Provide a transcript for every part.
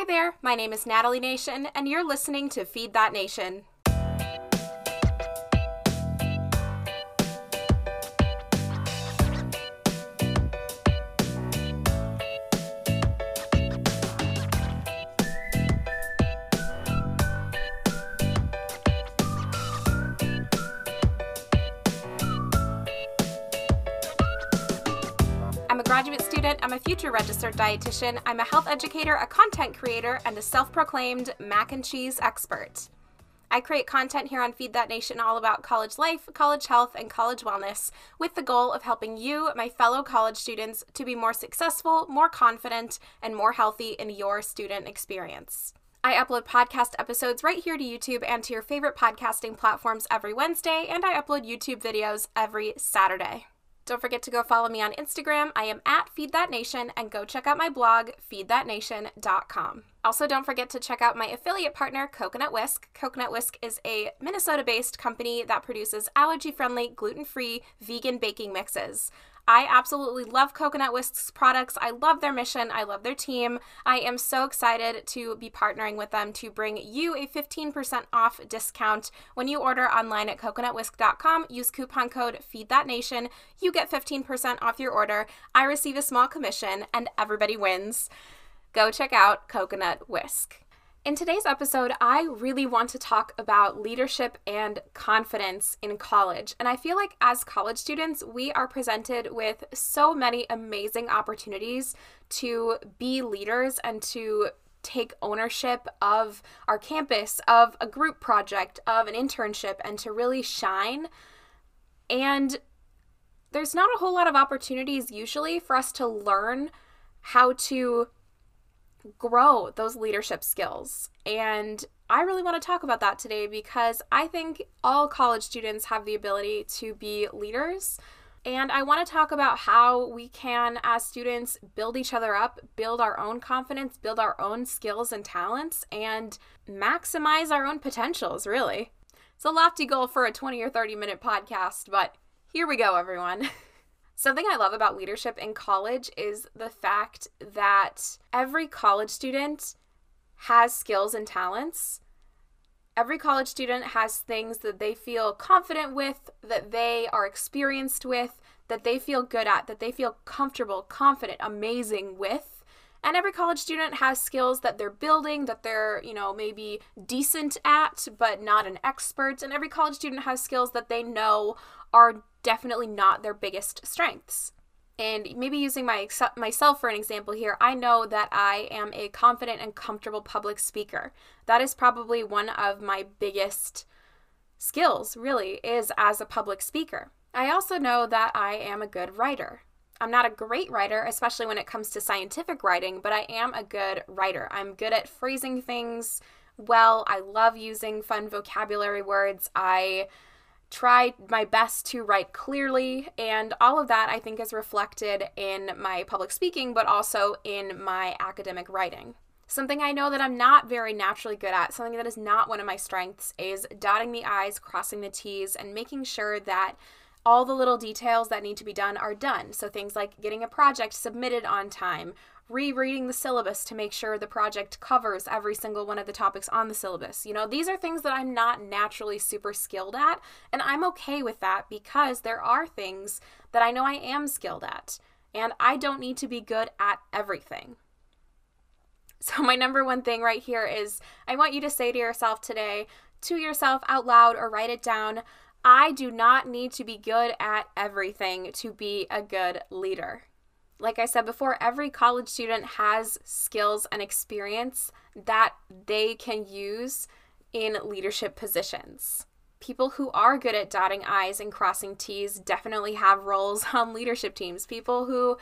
Hi there, my name is Natalie Nation, and you're listening to Feed That Nation. Future registered dietitian, I'm a health educator, a content creator, and a self proclaimed mac and cheese expert. I create content here on Feed That Nation all about college life, college health, and college wellness with the goal of helping you, my fellow college students, to be more successful, more confident, and more healthy in your student experience. I upload podcast episodes right here to YouTube and to your favorite podcasting platforms every Wednesday, and I upload YouTube videos every Saturday. Don't forget to go follow me on Instagram. I am at Feed That Nation and go check out my blog, feedthatnation.com. Also, don't forget to check out my affiliate partner, Coconut Whisk. Coconut Whisk is a Minnesota based company that produces allergy friendly, gluten free, vegan baking mixes. I absolutely love Coconut Whisk's products. I love their mission. I love their team. I am so excited to be partnering with them to bring you a 15% off discount. When you order online at coconutwhisk.com, use coupon code FEEDTHATNATION. You get 15% off your order. I receive a small commission, and everybody wins. Go check out Coconut Whisk. In today's episode, I really want to talk about leadership and confidence in college. And I feel like as college students, we are presented with so many amazing opportunities to be leaders and to take ownership of our campus, of a group project, of an internship, and to really shine. And there's not a whole lot of opportunities usually for us to learn how to grow those leadership skills. And I really want to talk about that today because I think all college students have the ability to be leaders. And I want to talk about how we can, as students, build each other up, build our own confidence, build our own skills and talents, and maximize our own potentials, really. It's a lofty goal for a 20 or 30 minute podcast, but here we go, everyone. Something I love about leadership in college is the fact that every college student has skills and talents. Every college student has things that they feel confident with, that they are experienced with, that they feel good at, that they feel comfortable, confident, amazing with. And every college student has skills that they're building, that they're, you know, maybe decent at, but not an expert. And every college student has skills that they know are definitely not their biggest strengths. And maybe using my myself for an example here, I know that I am a confident and comfortable public speaker. That is probably one of my biggest skills, really, is as a public speaker. I also know that I am a good writer. I'm not a great writer, especially when it comes to scientific writing, but I am a good writer. I'm good at phrasing things well. I love using fun vocabulary words. I try my best to write clearly, and all of that I think is reflected in my public speaking, but also in my academic writing. Something I know that I'm not very naturally good at, something that is not one of my strengths, is dotting the I's, crossing the T's, and making sure that all the little details that need to be done are done. So things like getting a project submitted on time, rereading the syllabus to make sure the project covers every single one of the topics on the syllabus. You know, these are things that I'm not naturally super skilled at, and I'm okay with that because there are things that I know I am skilled at, and I don't need to be good at everything. So, my number one thing right here is I want you to say to yourself today, to yourself out loud or write it down, I do not need to be good at everything to be a good leader. Like I said before, every college student has skills and experience that they can use in leadership positions. People who are good at dotting I's and crossing T's definitely have roles on leadership teams. People who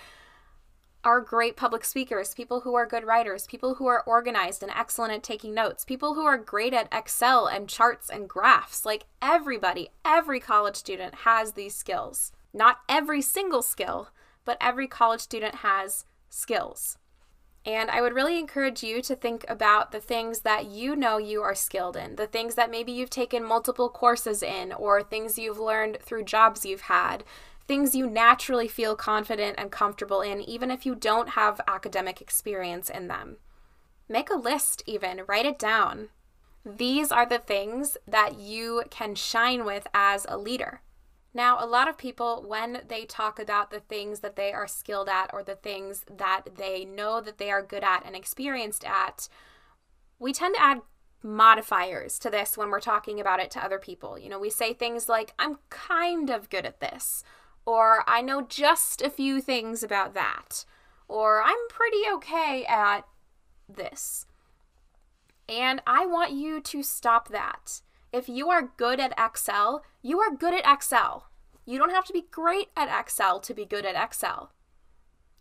are great public speakers, people who are good writers, people who are organized and excellent at taking notes, people who are great at Excel and charts and graphs. Like everybody, every college student has these skills. Not every single skill, but every college student has skills. And I would really encourage you to think about the things that you know you are skilled in, the things that maybe you've taken multiple courses in, or things you've learned through jobs you've had, things you naturally feel confident and comfortable in, even if you don't have academic experience in them. Make a list, even, write it down. These are the things that you can shine with as a leader. Now, a lot of people, when they talk about the things that they are skilled at or the things that they know that they are good at and experienced at, we tend to add modifiers to this when we're talking about it to other people. You know, we say things like, I'm kind of good at this, or I know just a few things about that, or I'm pretty okay at this. And I want you to stop that. If you are good at Excel, you are good at Excel. You don't have to be great at Excel to be good at Excel.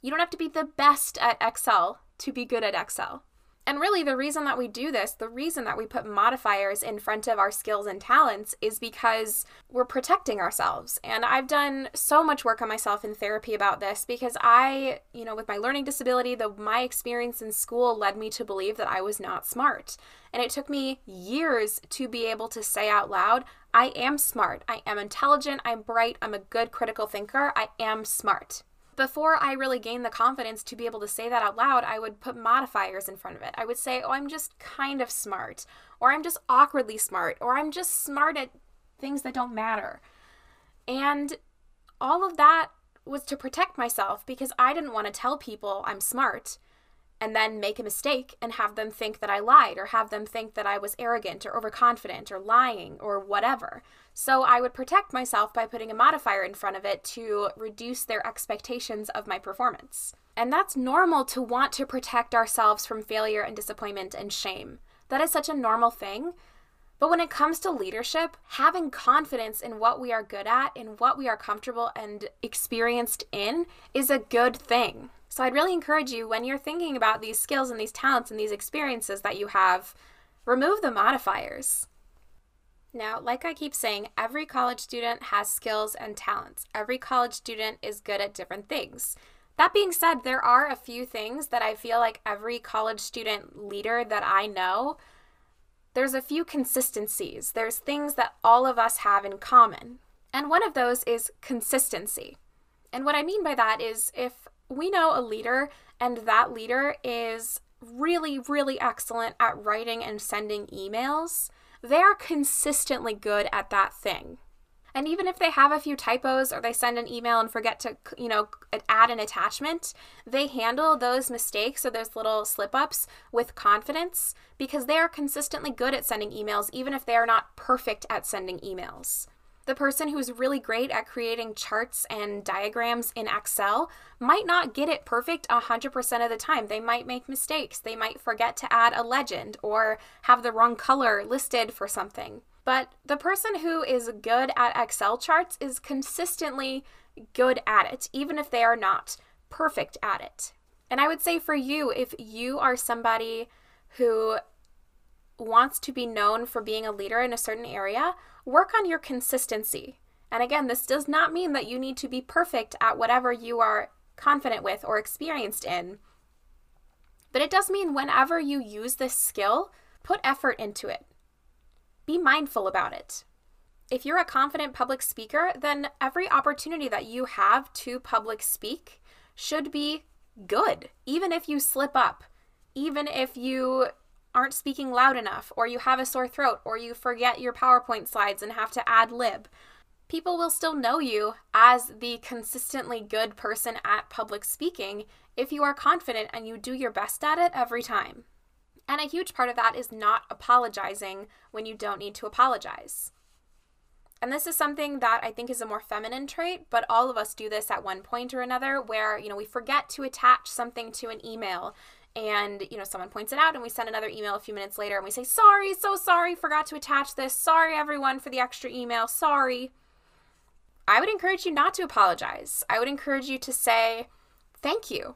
You don't have to be the best at Excel to be good at Excel. And really, the reason that we do this, the reason that we put modifiers in front of our skills and talents is because we're protecting ourselves. And I've done so much work on myself in therapy about this because I, you know, with my learning disability, the my experience in school led me to believe that I was not smart. And it took me years to be able to say out loud, I am smart. I am intelligent. I'm bright. I'm a good critical thinker. I am smart before I really gained the confidence to be able to say that out loud, I would put modifiers in front of it. I would say, oh, I'm just kind of smart, or I'm just awkwardly smart, or I'm just smart at things that don't matter. And all of that was to protect myself because I didn't want to tell people I'm smart and then make a mistake and have them think that I lied or have them think that I was arrogant or overconfident or lying or whatever. So I would protect myself by putting a modifier in front of it to reduce their expectations of my performance. And that's normal to want to protect ourselves from failure and disappointment and shame. That is such a normal thing. But when it comes to leadership, having confidence in what we are good at, in what we are comfortable and experienced in, is a good thing. So I'd really encourage you when you're thinking about these skills and these talents and these experiences that you have, remove the modifiers. Now, like I keep saying, every college student has skills and talents. Every college student is good at different things. That being said, there are a few things that I feel like every college student leader that I know, there's a few consistencies. There's things that all of us have in common. And one of those is consistency. And what I mean by that is if we know a leader and that leader is really, really excellent at writing and sending emails, they're consistently good at that thing. And even if they have a few typos or they send an email and forget to, you know, add an attachment, they handle those mistakes or those little slip ups with confidence because they are consistently good at sending emails, even if they are not perfect at sending emails. The person who's really great at creating charts and diagrams in Excel might not get it perfect 100% of the time. They might make mistakes. They might forget to add a legend or have the wrong color listed for something. But the person who is good at Excel charts is consistently good at it, even if they are not perfect at it. And I would say for you, if you are somebody who wants to be known for being a leader in a certain area, work on your consistency. And again, this does not mean that you need to be perfect at whatever you are confident with or experienced in. But it does mean whenever you use this skill, put effort into it. Be mindful about it. If you're a confident public speaker, then every opportunity that you have to public speak should be good, even if you slip up, even if you aren't speaking loud enough, or you have a sore throat, or you forget your PowerPoint slides and have to ad lib. People will still know you as the consistently good person at public speaking if you are confident and you do your best at it every time. And a huge part of that is not apologizing when you don't need to apologize. And this is something that I think is a more feminine trait, but all of us do this at one point or another where, you know, we forget to attach something to an email and you know someone points it out and we send another email a few minutes later and we say sorry so sorry forgot to attach this. Sorry everyone for the extra email. Sorry. I would encourage you not to apologize. I would encourage you to say thank you.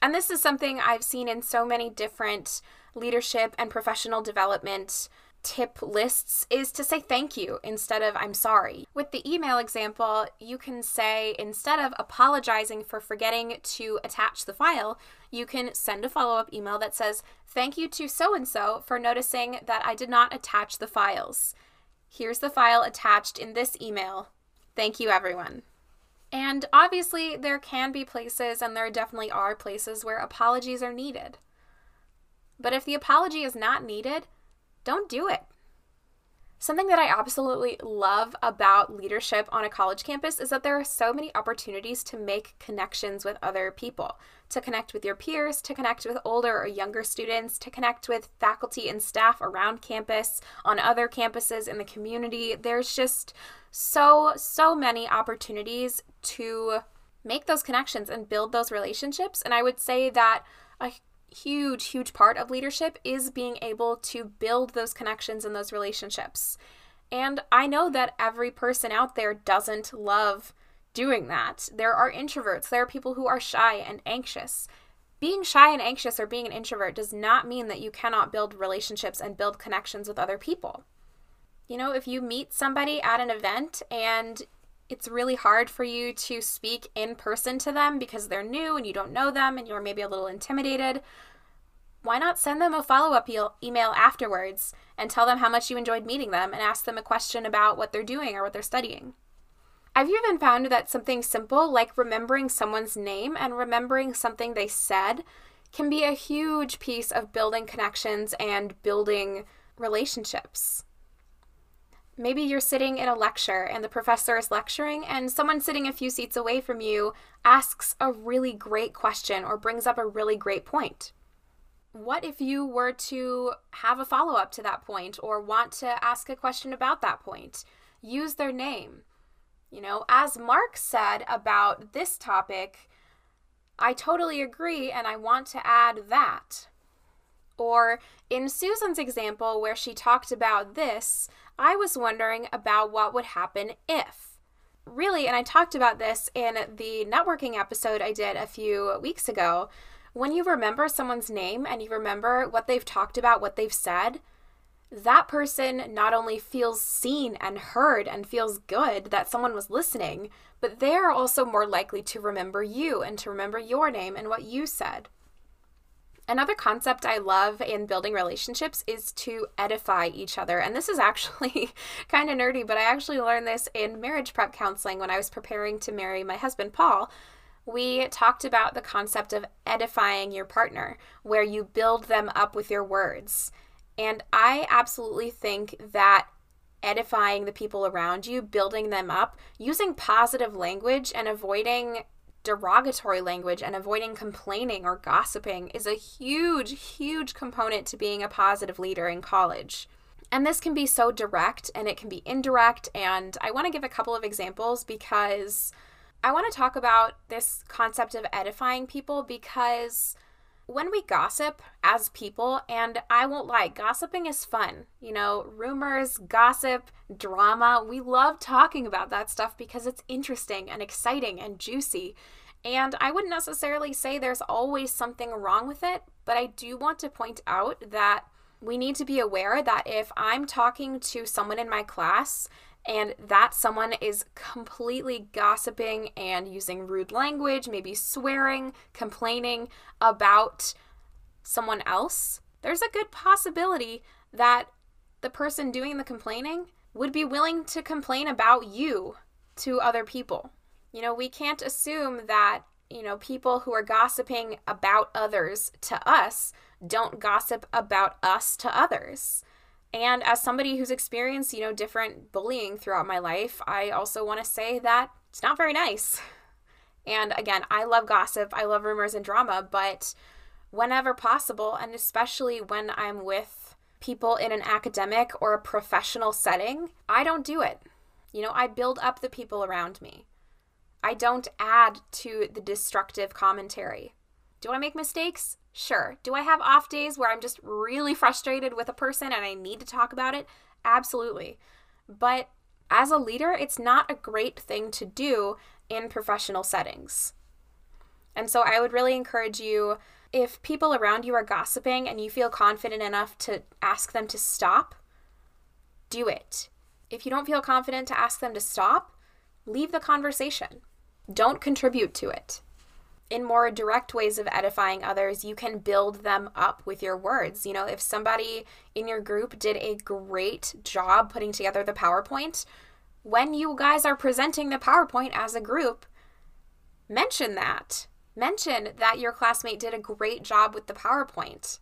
And this is something i've seen in so many different leadership and professional development tip lists is to say thank you instead of I'm sorry. With the email example, you can say instead of apologizing for forgetting to attach the file, you can send a follow up email that says, Thank you to so and so for noticing that I did not attach the files. Here's the file attached in this email. Thank you, everyone. And obviously, there can be places, and there definitely are places where apologies are needed. But if the apology is not needed, don't do it. Something that I absolutely love about leadership on a college campus is that there are so many opportunities to make connections with other people, to connect with your peers, to connect with older or younger students, to connect with faculty and staff around campus, on other campuses in the community. There's just so, so many opportunities to make those connections and build those relationships. And I would say that a huge, huge part of leadership is being able to build those connections and those relationships. And I know that every person out there doesn't love doing that. There are introverts, there are people who are shy and anxious. Being shy and anxious or being an introvert does not mean that you cannot build relationships and build connections with other people. You know, if you meet somebody at an event and it's really hard for you to speak in person to them because they're new and you don't know them and you're maybe a little intimidated, why not send them a follow up email afterwards and tell them how much you enjoyed meeting them and ask them a question about what they're doing or what they're studying? I've even found that something simple like remembering someone's name and remembering something they said can be a huge piece of building connections and building relationships. Maybe you're sitting in a lecture and the professor is lecturing, and someone sitting a few seats away from you asks a really great question or brings up a really great point. What if you were to have a follow up to that point or want to ask a question about that point? Use their name. You know, as Mark said about this topic, I totally agree and I want to add that. Or in Susan's example, where she talked about this, I was wondering about what would happen if. Really, and I talked about this in the networking episode I did a few weeks ago. When you remember someone's name and you remember what they've talked about, what they've said, that person not only feels seen and heard and feels good that someone was listening, but they are also more likely to remember you and to remember your name and what you said. Another concept I love in building relationships is to edify each other. And this is actually kind of nerdy, but I actually learned this in marriage prep counseling when I was preparing to marry my husband, Paul. We talked about the concept of edifying your partner, where you build them up with your words. And I absolutely think that edifying the people around you, building them up, using positive language and avoiding derogatory language and avoiding complaining or gossiping is a huge, huge component to being a positive leader in college. And this can be so direct and it can be indirect. And I want to give a couple of examples because I want to talk about this concept of edifying people because when we gossip as people, and I won't lie, gossiping is fun. You know, rumors, gossip, drama, we love talking about that stuff because it's interesting and exciting and juicy. And I wouldn't necessarily say there's always something wrong with it, but I do want to point out that we need to be aware that if I'm talking to someone in my class and that someone is completely gossiping and using rude language, maybe swearing, complaining about someone else, there's a good possibility that the person doing the complaining would be willing to complain about you to other people. You know, we can't assume that, you know, people who are gossiping about others to us don't gossip about us to others. And as somebody who's experienced, you know, different bullying throughout my life, I also want to say that it's not very nice. And again, I love gossip, I love rumors and drama, but whenever possible, and especially when I'm with people in an academic or a professional setting, I don't do it. You know, I build up the people around me. I don't add to the destructive commentary. Do I make mistakes? Sure. Do I have off days where I'm just really frustrated with a person and I need to talk about it? Absolutely. But as a leader, it's not a great thing to do in professional settings. And so I would really encourage you if people around you are gossiping and you feel confident enough to ask them to stop, do it. If you don't feel confident to ask them to stop, leave the conversation. Don't contribute to it. In more direct ways of edifying others, you can build them up with your words. You know, if somebody in your group did a great job putting together the PowerPoint, when you guys are presenting the PowerPoint as a group, mention that. Mention that your classmate did a great job with the PowerPoint.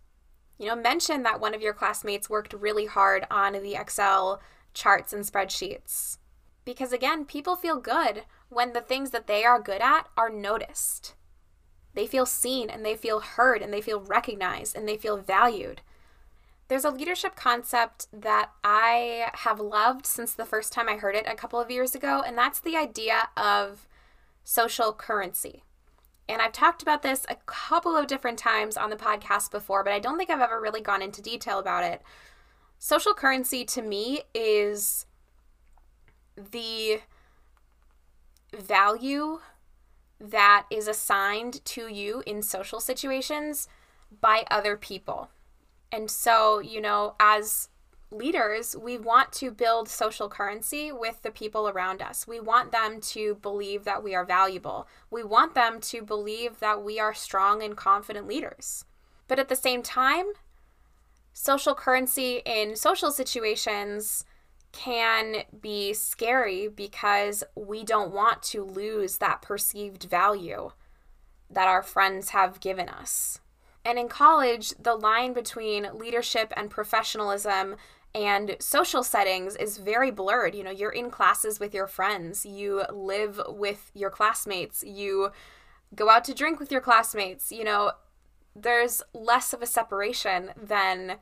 You know, mention that one of your classmates worked really hard on the Excel charts and spreadsheets. Because again, people feel good when the things that they are good at are noticed. They feel seen and they feel heard and they feel recognized and they feel valued. There's a leadership concept that I have loved since the first time I heard it a couple of years ago, and that's the idea of social currency. And I've talked about this a couple of different times on the podcast before, but I don't think I've ever really gone into detail about it. Social currency to me is the value that is assigned to you in social situations by other people. And so, you know, as leaders, we want to build social currency with the people around us. We want them to believe that we are valuable. We want them to believe that we are strong and confident leaders. But at the same time, social currency in social situations can be scary because we don't want to lose that perceived value that our friends have given us. And in college, the line between leadership and professionalism and social settings is very blurred. You know, you're in classes with your friends, you live with your classmates, you go out to drink with your classmates. You know, there's less of a separation than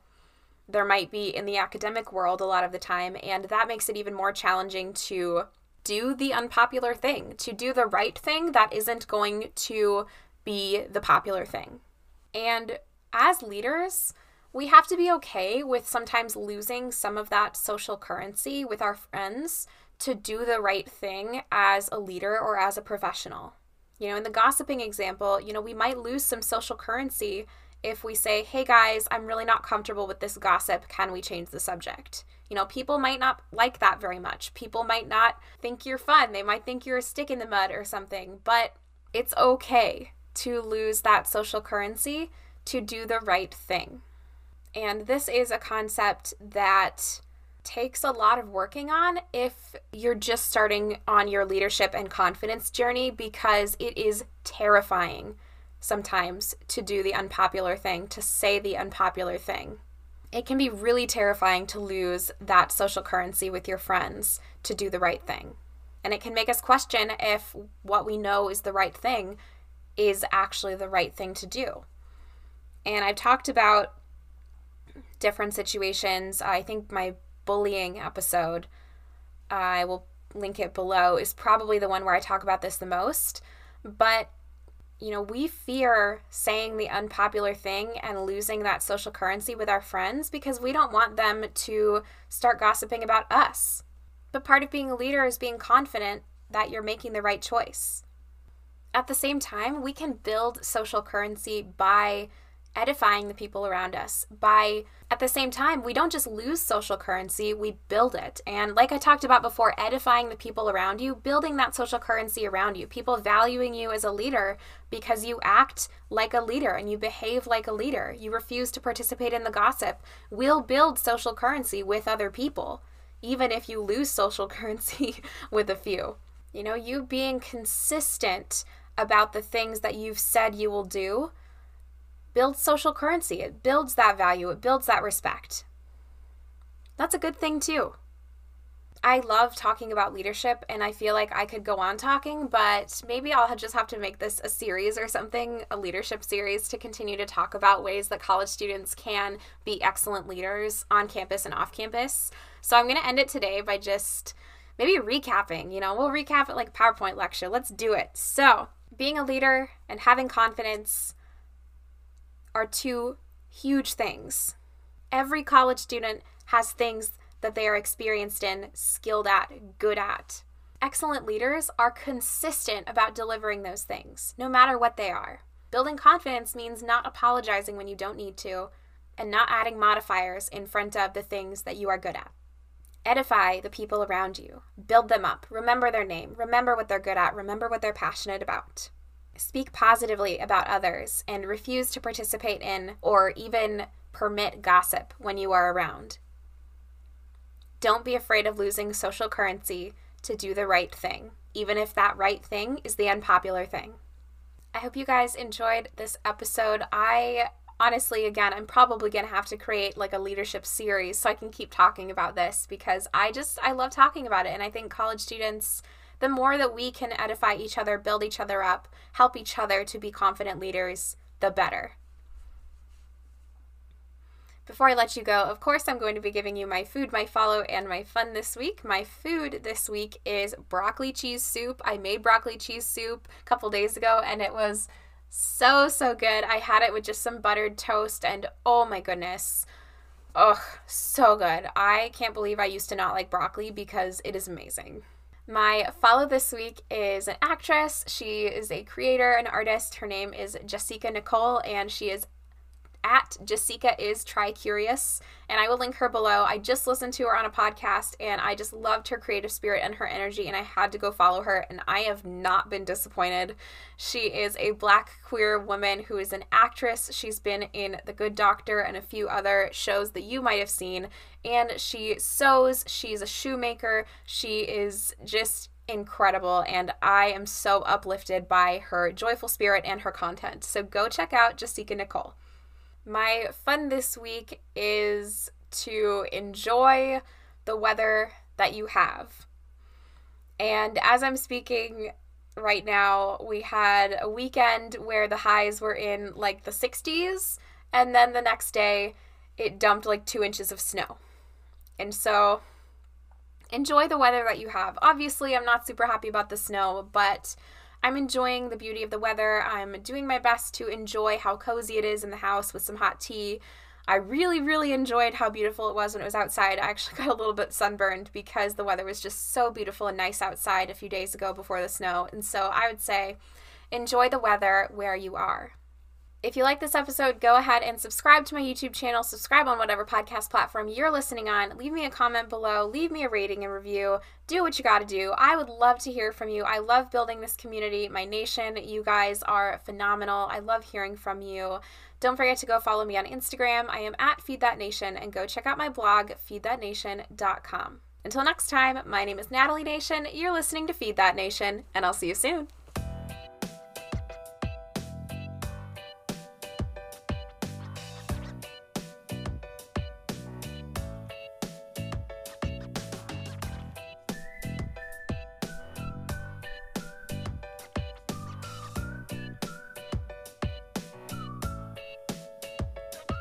there might be in the academic world a lot of the time. And that makes it even more challenging to do the unpopular thing, to do the right thing that isn't going to be the popular thing. And as leaders, we have to be okay with sometimes losing some of that social currency with our friends to do the right thing as a leader or as a professional. You know, in the gossiping example, you know, we might lose some social currency if we say, hey guys, I'm really not comfortable with this gossip. Can we change the subject? You know, people might not like that very much. People might not think you're fun. They might think you're a stick in the mud or something, but it's okay to lose that social currency to do the right thing. And this is a concept that takes a lot of working on if you're just starting on your leadership and confidence journey because it is terrifying sometimes to do the unpopular thing, to say the unpopular thing. It can be really terrifying to lose that social currency with your friends to do the right thing. And it can make us question if what we know is the right thing is actually the right thing to do. And I've talked about different situations. I think my bullying episode, I will link it below, is probably the one where I talk about this the most. But you know, we fear saying the unpopular thing and losing that social currency with our friends because we don't want them to start gossiping about us. But part of being a leader is being confident that you're making the right choice. At the same time, we can build social currency by edifying the people around us. By at the same time we don't just lose social currency we build it. And like i talked about before edifying the people around you building that social currency around you people valuing you as a leader because you act like a leader and you behave like a leader. You refuse to participate in the gossip. Will build social currency with other people even if you lose social currency with a few. You know you being consistent about the things that you've said you will do builds social currency. It builds that value, it builds that respect. That's a good thing, too. I love talking about leadership and I feel like I could go on talking, but maybe I'll just have to make this a series or something, a leadership series to continue to talk about ways that college students can be excellent leaders on campus and off campus. So I'm going to end it today by just maybe recapping. You know, we'll recap it like PowerPoint lecture. Let's do it. So, being a leader and having confidence are two huge things. Every college student has things that they are experienced in, skilled at, good at. Excellent leaders are consistent about delivering those things, no matter what they are. Building confidence means not apologizing when you don't need to and not adding modifiers in front of the things that you are good at. Edify the people around you, build them up, remember their name, remember what they're good at, remember what they're passionate about. Speak positively about others and refuse to participate in or even permit gossip when you are around. Don't be afraid of losing social currency to do the right thing, even if that right thing is the unpopular thing. I hope you guys enjoyed this episode. I honestly, again, I'm probably going to have to create like a leadership series so I can keep talking about this because I just, I love talking about it. And I think college students, the more that we can edify each other, build each other up, help each other to be confident leaders, the better. Before I let you go, of course, I'm going to be giving you my food, my follow, and my fun this week. My food this week is broccoli cheese soup. I made broccoli cheese soup a couple days ago and it was so, so good. I had it with just some buttered toast and oh my goodness. Ugh, so good. I can't believe I used to not like broccoli because it is amazing. My follow this week is an actress. She is a creator, an artist. Her name is Jessica Nicole, and she is at Jessica is Try Curious, and I will link her below. I just listened to her on a podcast and I just loved her creative spirit and her energy, and I had to go follow her, and I have not been disappointed. She is a black queer woman who is an actress. She's been in The Good Doctor and a few other shows that you might have seen, and she sews, she's a shoemaker, she is just incredible and I am so uplifted by her joyful spirit and her content. So go check out Jessica Nicole. My fun this week is to enjoy the weather that you have. And as I'm speaking right now, we had a weekend where the highs were in like the 60s, and then the next day it dumped like two inches of snow. And so enjoy the weather that you have. Obviously, I'm not super happy about the snow, but I'm enjoying the beauty of the weather. I'm doing my best to enjoy how cozy it is in the house with some hot tea. I really, really enjoyed how beautiful it was when it was outside. I actually got a little bit sunburned because the weather was just so beautiful and nice outside a few days ago before the snow. And so I would say enjoy the weather where you are. If you like this episode, go ahead and subscribe to my YouTube channel, subscribe on whatever podcast platform you're listening on, leave me a comment below, leave me a rating and review, do what you got to do. I would love to hear from you. I love building this community, my nation. You guys are phenomenal. I love hearing from you. Don't forget to go follow me on Instagram. I am at Feed That Nation and go check out my blog, feedthatnation.com. Until next time, my name is Natalie Nation. You're listening to Feed That Nation, and I'll see you soon.